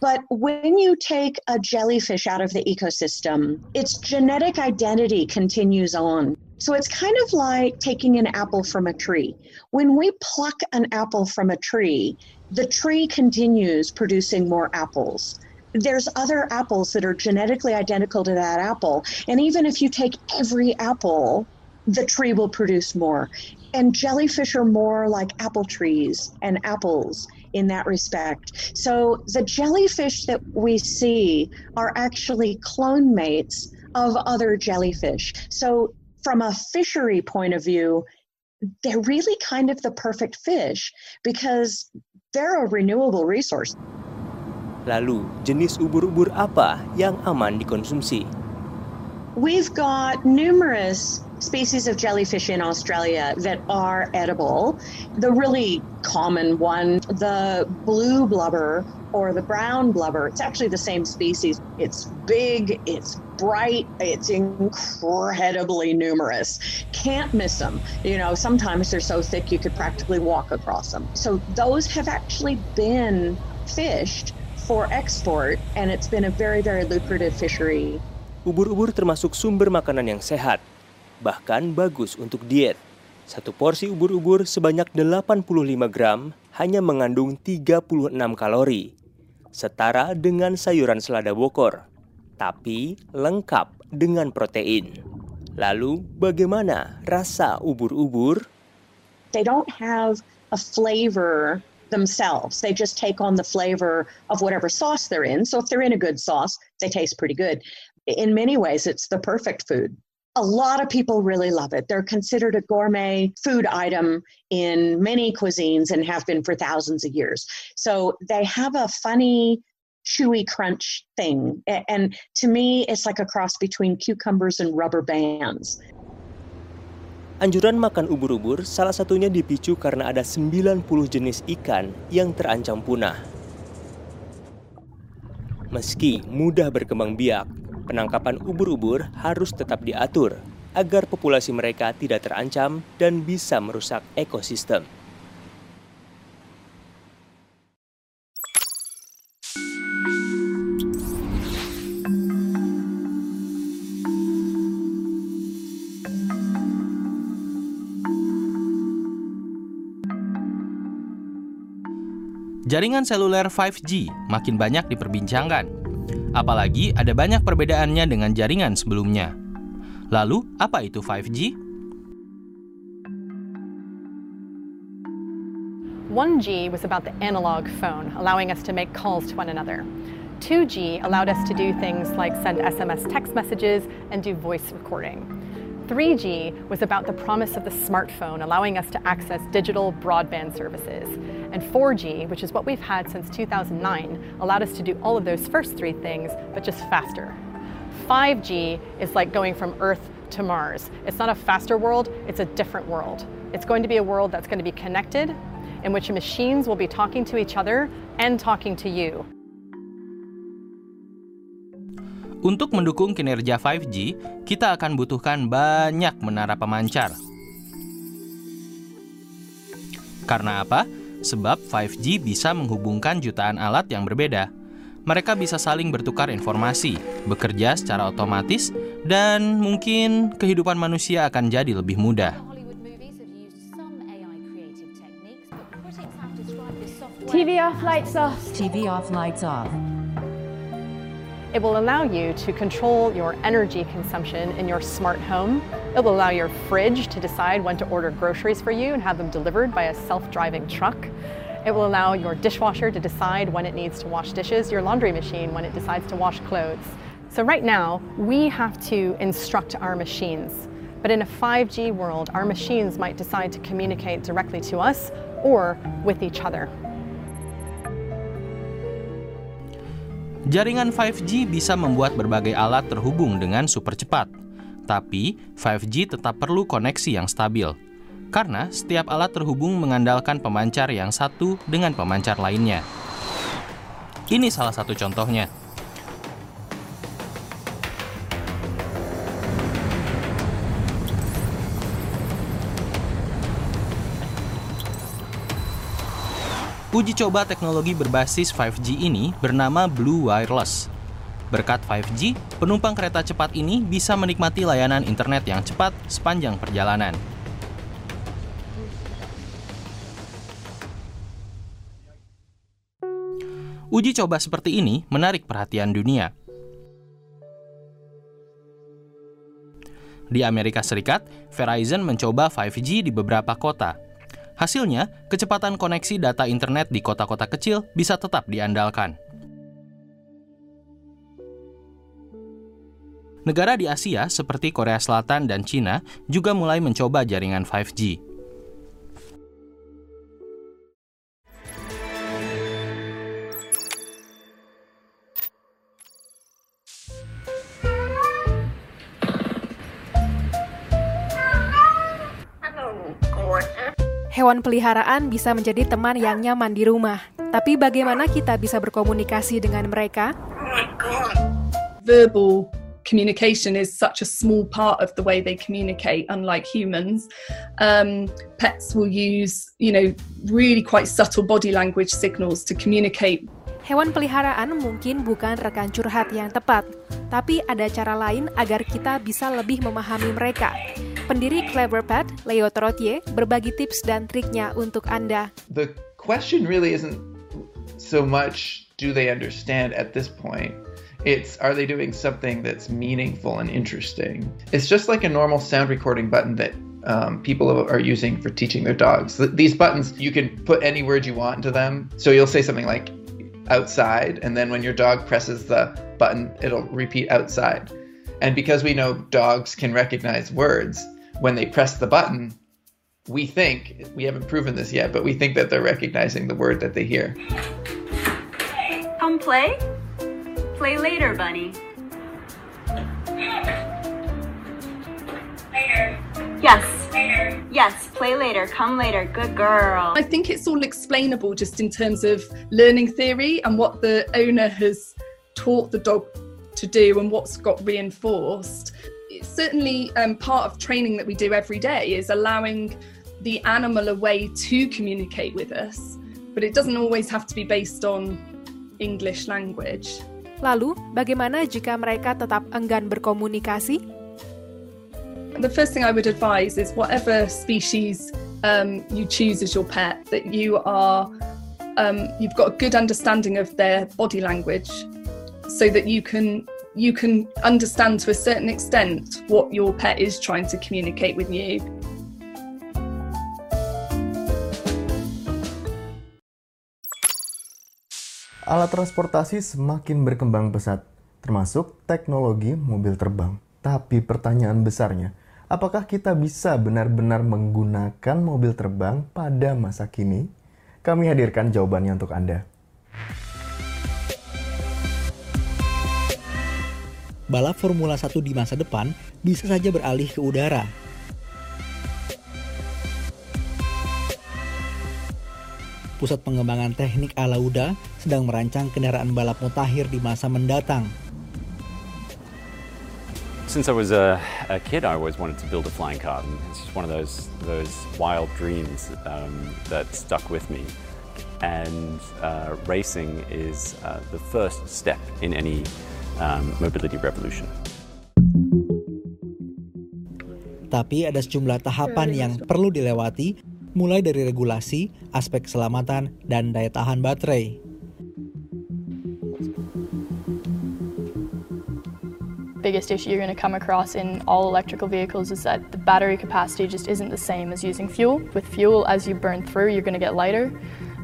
Speaker 34: But when you take a jellyfish out of the ecosystem, its genetic identity continues on. So it's kind of like taking an apple from a tree. When we pluck an apple from a tree, the tree continues producing more apples. There's other apples that are genetically identical to that apple. And even if you take every apple, the tree will produce more. And jellyfish are more like apple trees and apples in that respect. So the jellyfish that we see are actually clone mates of other jellyfish. So from a fishery point of view, they're really kind of the perfect fish because they're a renewable resource.
Speaker 29: Lalu, jenis ubur-ubur apa yang aman dikonsumsi?
Speaker 34: We've got numerous species of jellyfish in Australia that are edible. The really common one, the blue blubber or the brown blubber, it's actually the same species. It's big, it's bright, it's incredibly numerous. Can't miss them. You know, sometimes they're so thick you could practically walk across them. So those have actually been fished for export and it's been a very, very lucrative fishery.
Speaker 29: Ubur-ubur termasuk sumber makanan yang sehat, bahkan bagus untuk diet. Satu porsi ubur-ubur sebanyak 85 gram hanya mengandung 36 kalori, setara dengan sayuran selada bokor, tapi lengkap dengan protein. Lalu, bagaimana rasa ubur-ubur?
Speaker 34: They don't have a flavor themselves. They just take on the flavor of whatever sauce they're in. So if they're in a good sauce, they taste pretty good. In many ways, it's the perfect food. A lot of people really love it. They're considered a gourmet food item in many cuisines and have been for thousands of years. So they have a funny, chewy crunch thing. And to me, it's like a cross between cucumbers and rubber bands.
Speaker 29: Anjuran makan ubur-ubur salah satunya dipicu karena ada 90 jenis ikan yang terancam punah. Meski mudah berkembang biak, penangkapan ubur-ubur harus tetap diatur agar populasi mereka tidak terancam dan bisa merusak ekosistem.
Speaker 21: Jaringan seluler 5G makin banyak diperbincangkan. Apalagi ada banyak perbedaannya dengan jaringan sebelumnya. Lalu, apa itu 5G?
Speaker 35: 1G was about the analog phone, allowing us to make calls to one another. 2G allowed us to do things like send SMS text messages and do voice recording. 3G was about the promise of the smartphone, allowing us to access digital broadband services. And 4G, which is what we've had since 2009, allowed us to do all of those first three things, but just faster. 5G is like going from Earth to Mars. It's not a faster world, it's a different world. It's going to be a world that's going to be connected, in which machines will be talking to each other and talking to you.
Speaker 21: Untuk mendukung kinerja 5G, kita akan butuhkan banyak menara pemancar. Karena apa? Sebab 5G bisa menghubungkan jutaan alat yang berbeda. Mereka bisa saling bertukar informasi, bekerja secara otomatis, dan mungkin kehidupan manusia akan jadi lebih mudah.
Speaker 35: TV off, lights off.
Speaker 36: TV off, lights off.
Speaker 35: It will allow you to control your energy consumption in your smart home. It will allow your fridge to decide when to order groceries for you and have them delivered by a self-driving truck. It will allow your dishwasher to decide when it needs to wash dishes, your laundry machine when it decides to wash clothes. So right now, we have to instruct our machines. But in a 5G world, our machines might decide to communicate directly to us or with each other.
Speaker 21: Jaringan 5G bisa membuat berbagai alat terhubung dengan super cepat. Tapi, 5G tetap perlu koneksi yang stabil. karena setiap alat terhubung mengandalkan pemancar yang satu dengan pemancar lainnya. Ini salah satu contohnya. Uji coba teknologi berbasis 5G ini bernama Blue Wireless. Berkat 5G, penumpang kereta cepat ini bisa menikmati layanan internet yang cepat sepanjang perjalanan. Uji coba seperti ini menarik perhatian dunia. Di Amerika Serikat, Verizon mencoba 5G di beberapa kota, Hasilnya, kecepatan koneksi data internet di kota-kota kecil bisa tetap diandalkan. Negara di Asia seperti Korea Selatan dan Cina juga mulai mencoba jaringan 5G.
Speaker 37: Hewan peliharaan bisa menjadi teman yang nyaman di rumah. Tapi bagaimana kita bisa berkomunikasi dengan mereka?
Speaker 38: Verbal communication is such a small part of the way they communicate, unlike humans. Um, pets will use, you know, really quite subtle body language signals to communicate.
Speaker 37: Hewan peliharaan mungkin bukan rekan curhat yang tepat, tapi ada cara lain agar kita bisa lebih memahami mereka. Pendiri Clever Pet, Leo Trottier, berbagi tips dan triknya untuk Anda.
Speaker 39: The question really isn't so much do they understand at this point. It's are they doing something that's meaningful and interesting? It's just like a normal sound recording button that um, people are using for teaching their dogs. These buttons, you can put any word you want into them. So you'll say something like outside, and then when your dog presses the button, it'll repeat outside. And because we know dogs can recognize words, when they press the button, we think, we haven't proven this yet, but we think that they're recognizing the word that they hear.
Speaker 40: Come play? Play later, bunny. Later. Yes. Later. Yes, play later. Come later. Good girl.
Speaker 38: I think it's all explainable just in terms of learning theory and what the owner has taught the dog to do and what's got reinforced it's certainly um, part of training that we do every day is allowing the animal a way to communicate with us, but it doesn't always have to be based on English language.
Speaker 37: Lalu, bagaimana jika mereka tetap enggan berkomunikasi?
Speaker 38: The first thing I would advise is whatever species um, you choose as your pet, that you are um, you've got a good understanding of their body language, so that you can you can understand to a certain extent what your pet is trying to communicate with you.
Speaker 28: Alat transportasi semakin berkembang pesat, termasuk teknologi mobil terbang. Tapi pertanyaan besarnya, apakah kita bisa benar-benar menggunakan mobil terbang pada masa kini? Kami hadirkan jawabannya untuk Anda.
Speaker 41: Balap Formula 1 di masa depan bisa saja beralih ke udara. Pusat Pengembangan Teknik Alauda sedang merancang kendaraan balap mutakhir di masa mendatang.
Speaker 42: Since I was a, a kid, I always wanted to build a flying car. It's just one of those those wild dreams um, that stuck with me. And uh, racing is uh, the first step in any um, mobility revolution.
Speaker 41: Tapi ada sejumlah tahapan yang perlu dilewati, mulai dari regulasi, aspek keselamatan, dan daya tahan baterai.
Speaker 43: biggest issue you're going to come across in all electrical vehicles is that the battery capacity just isn't the same as using fuel. With fuel, as you burn through, you're going to get lighter.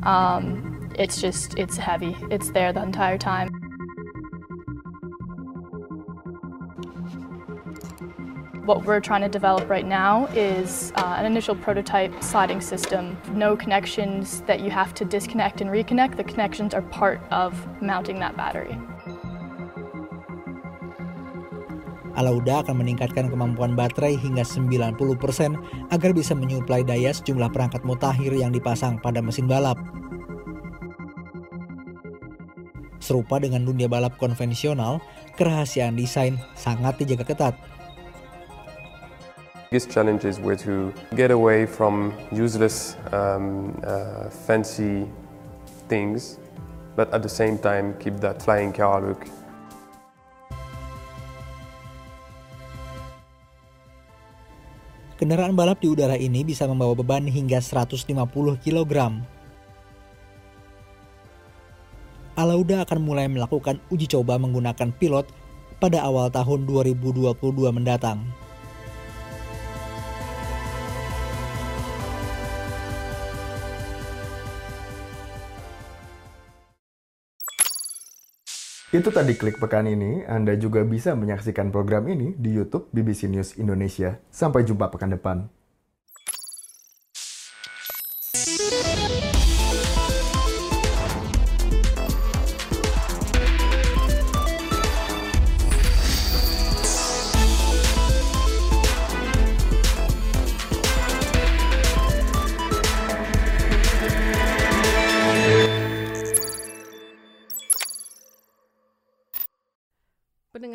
Speaker 43: Um, it's just, it's heavy. It's there the entire time. What we're trying to develop right now is uh, an initial prototype sliding system. No connections that you have to disconnect and reconnect. The connections are part of mounting that battery.
Speaker 41: Alauda akan meningkatkan kemampuan baterai hingga 90% agar bisa menyuplai daya sejumlah perangkat mutakhir yang dipasang pada mesin balap. Serupa dengan dunia balap konvensional, kerahasiaan desain sangat dijaga ketat.
Speaker 44: Biggest challenges were to get away from useless um, uh, fancy things but at the same time keep that flying car look
Speaker 41: Kendaraan balap di udara ini bisa membawa beban hingga 150 kg. Alauda akan mulai melakukan uji coba menggunakan pilot pada awal tahun 2022 mendatang.
Speaker 28: Itu tadi klik pekan ini. Anda juga bisa menyaksikan program ini di YouTube BBC News Indonesia. Sampai jumpa pekan depan.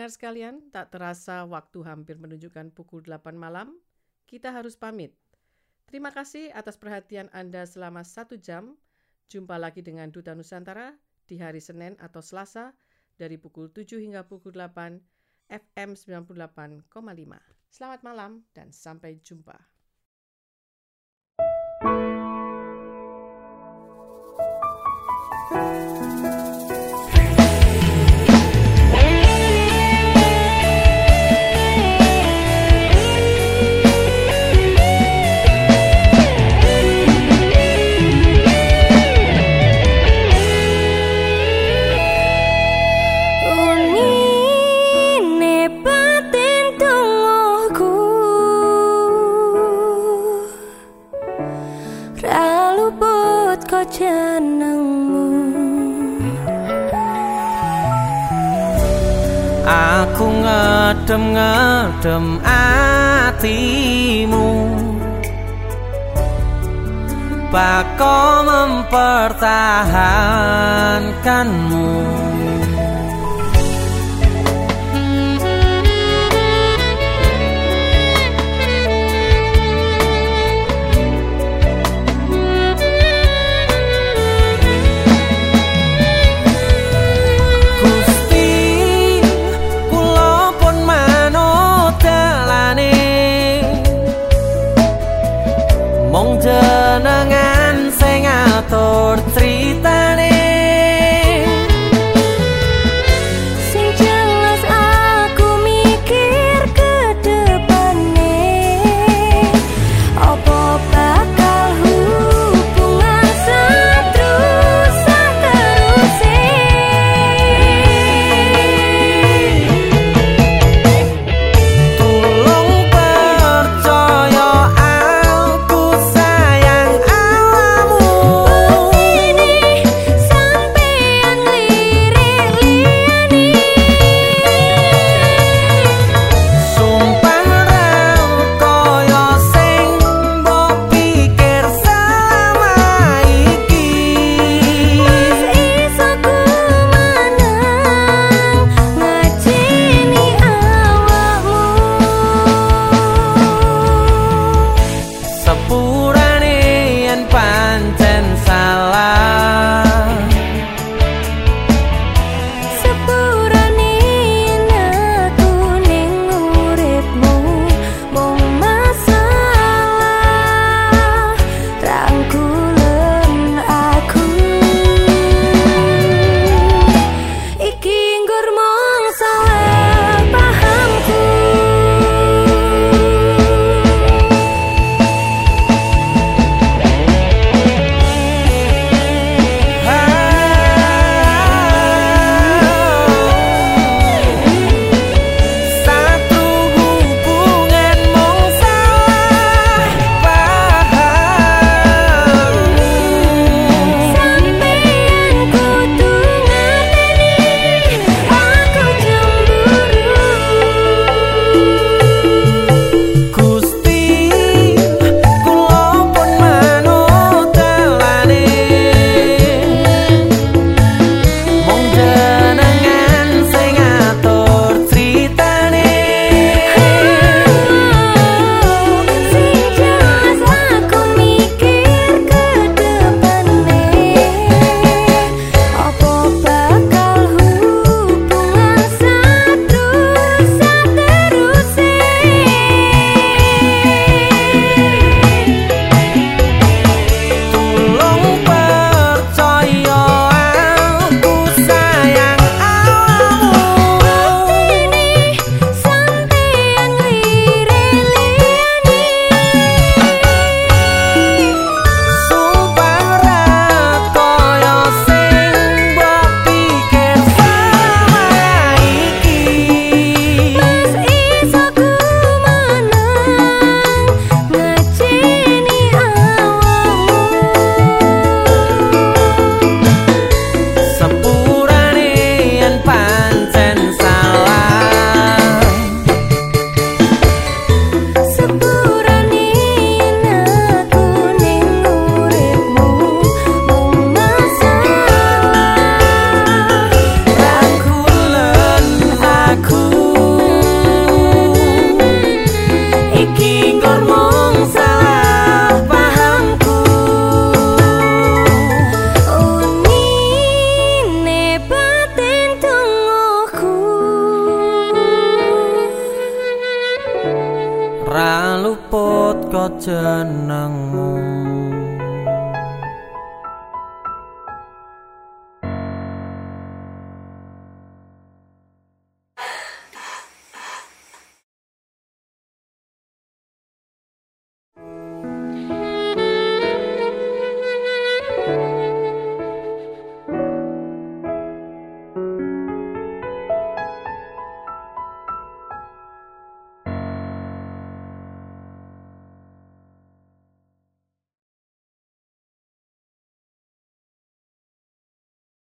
Speaker 45: Pendengar sekalian, tak terasa waktu hampir menunjukkan pukul 8 malam, kita harus pamit. Terima kasih atas perhatian Anda selama satu jam. Jumpa lagi dengan Duta Nusantara di hari Senin atau Selasa dari pukul 7 hingga pukul 8 FM 98,5. Selamat malam dan sampai jumpa.
Speaker 46: Bako mempertahankanmu